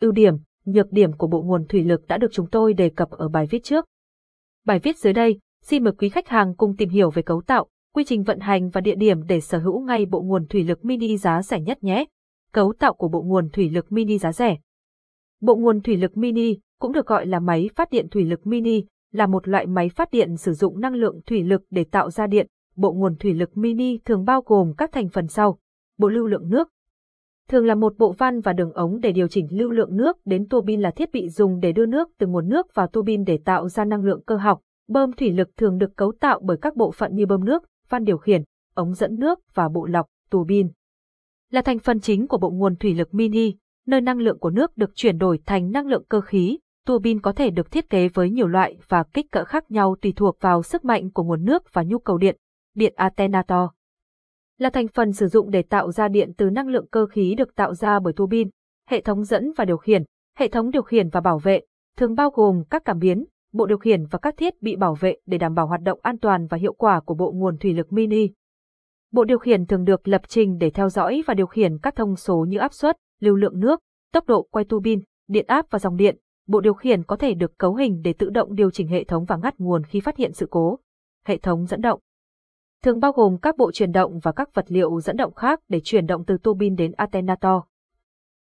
ưu điểm, nhược điểm của bộ nguồn thủy lực đã được chúng tôi đề cập ở bài viết trước. Bài viết dưới đây, xin mời quý khách hàng cùng tìm hiểu về cấu tạo, quy trình vận hành và địa điểm để sở hữu ngay bộ nguồn thủy lực mini giá rẻ nhất nhé. Cấu tạo của bộ nguồn thủy lực mini giá rẻ. Bộ nguồn thủy lực mini, cũng được gọi là máy phát điện thủy lực mini, là một loại máy phát điện sử dụng năng lượng thủy lực để tạo ra điện. Bộ nguồn thủy lực mini thường bao gồm các thành phần sau: bộ lưu lượng nước, thường là một bộ van và đường ống để điều chỉnh lưu lượng nước đến tua bin là thiết bị dùng để đưa nước từ nguồn nước vào tua bin để tạo ra năng lượng cơ học. Bơm thủy lực thường được cấu tạo bởi các bộ phận như bơm nước, van điều khiển, ống dẫn nước và bộ lọc, tua bin. Là thành phần chính của bộ nguồn thủy lực mini, nơi năng lượng của nước được chuyển đổi thành năng lượng cơ khí, tua bin có thể được thiết kế với nhiều loại và kích cỡ khác nhau tùy thuộc vào sức mạnh của nguồn nước và nhu cầu điện. Điện Atenator là thành phần sử dụng để tạo ra điện từ năng lượng cơ khí được tạo ra bởi tua bin, hệ thống dẫn và điều khiển, hệ thống điều khiển và bảo vệ, thường bao gồm các cảm biến, bộ điều khiển và các thiết bị bảo vệ để đảm bảo hoạt động an toàn và hiệu quả của bộ nguồn thủy lực mini. Bộ điều khiển thường được lập trình để theo dõi và điều khiển các thông số như áp suất, lưu lượng nước, tốc độ quay tua bin, điện áp và dòng điện. Bộ điều khiển có thể được cấu hình để tự động điều chỉnh hệ thống và ngắt nguồn khi phát hiện sự cố. Hệ thống dẫn động thường bao gồm các bộ truyền động và các vật liệu dẫn động khác để truyền động từ tua bin đến alternator.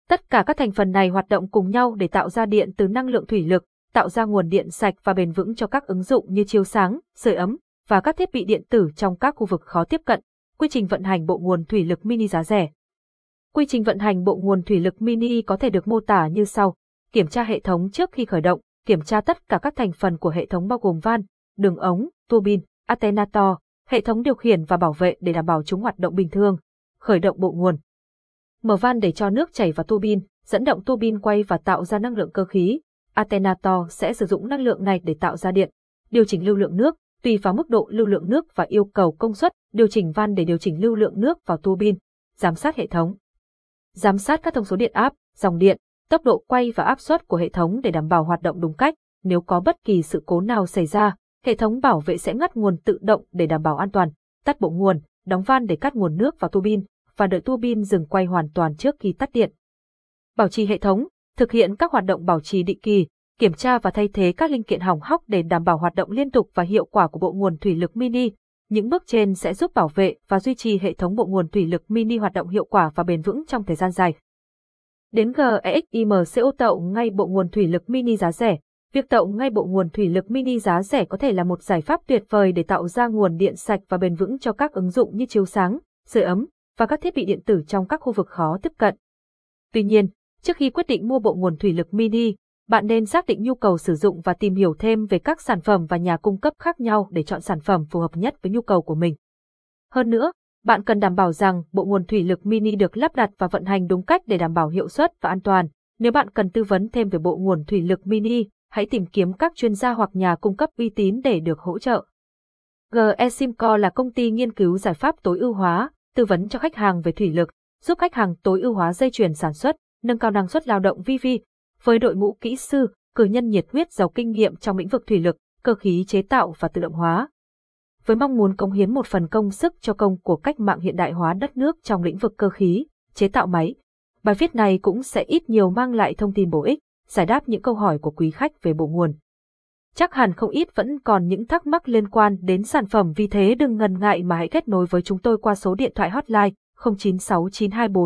Tất cả các thành phần này hoạt động cùng nhau để tạo ra điện từ năng lượng thủy lực, tạo ra nguồn điện sạch và bền vững cho các ứng dụng như chiếu sáng, sưởi ấm và các thiết bị điện tử trong các khu vực khó tiếp cận. Quy trình vận hành bộ nguồn thủy lực mini giá rẻ. Quy trình vận hành bộ nguồn thủy lực mini có thể được mô tả như sau: kiểm tra hệ thống trước khi khởi động, kiểm tra tất cả các thành phần của hệ thống bao gồm van, đường ống, tua bin, alternator, hệ thống điều khiển và bảo vệ để đảm bảo chúng hoạt động bình thường, khởi động bộ nguồn. Mở van để cho nước chảy vào tua bin, dẫn động tua bin quay và tạo ra năng lượng cơ khí. Atenator sẽ sử dụng năng lượng này để tạo ra điện. Điều chỉnh lưu lượng nước, tùy vào mức độ lưu lượng nước và yêu cầu công suất, điều chỉnh van để điều chỉnh lưu lượng nước vào tua bin. Giám sát hệ thống. Giám sát các thông số điện áp, dòng điện, tốc độ quay và áp suất của hệ thống để đảm bảo hoạt động đúng cách. Nếu có bất kỳ sự cố nào xảy ra, hệ thống bảo vệ sẽ ngắt nguồn tự động để đảm bảo an toàn, tắt bộ nguồn, đóng van để cắt nguồn nước vào tua bin và đợi tua bin dừng quay hoàn toàn trước khi tắt điện. Bảo trì hệ thống, thực hiện các hoạt động bảo trì định kỳ, kiểm tra và thay thế các linh kiện hỏng hóc để đảm bảo hoạt động liên tục và hiệu quả của bộ nguồn thủy lực mini. Những bước trên sẽ giúp bảo vệ và duy trì hệ thống bộ nguồn thủy lực mini hoạt động hiệu quả và bền vững trong thời gian dài. Đến GEXIMCO tậu ngay bộ nguồn thủy lực mini giá rẻ, Việc tạo ngay bộ nguồn thủy lực mini giá rẻ có thể là một giải pháp tuyệt vời để tạo ra nguồn điện sạch và bền vững cho các ứng dụng như chiếu sáng, sưởi ấm và các thiết bị điện tử trong các khu vực khó tiếp cận. Tuy nhiên, trước khi quyết định mua bộ nguồn thủy lực mini, bạn nên xác định nhu cầu sử dụng và tìm hiểu thêm về các sản phẩm và nhà cung cấp khác nhau để chọn sản phẩm phù hợp nhất với nhu cầu của mình. Hơn nữa, bạn cần đảm bảo rằng bộ nguồn thủy lực mini được lắp đặt và vận hành đúng cách để đảm bảo hiệu suất và an toàn. Nếu bạn cần tư vấn thêm về bộ nguồn thủy lực mini, hãy tìm kiếm các chuyên gia hoặc nhà cung cấp uy tín để được hỗ trợ. GE Simco là công ty nghiên cứu giải pháp tối ưu hóa, tư vấn cho khách hàng về thủy lực, giúp khách hàng tối ưu hóa dây chuyền sản xuất, nâng cao năng suất lao động vv. với đội ngũ kỹ sư, cử nhân nhiệt huyết giàu kinh nghiệm trong lĩnh vực thủy lực, cơ khí chế tạo và tự động hóa. Với mong muốn cống hiến một phần công sức cho công của cách mạng hiện đại hóa đất nước trong lĩnh vực cơ khí, chế tạo máy, bài viết này cũng sẽ ít nhiều mang lại thông tin bổ ích giải đáp những câu hỏi của quý khách về bộ nguồn. Chắc hẳn không ít vẫn còn những thắc mắc liên quan đến sản phẩm, vì thế đừng ngần ngại mà hãy kết nối với chúng tôi qua số điện thoại hotline 096924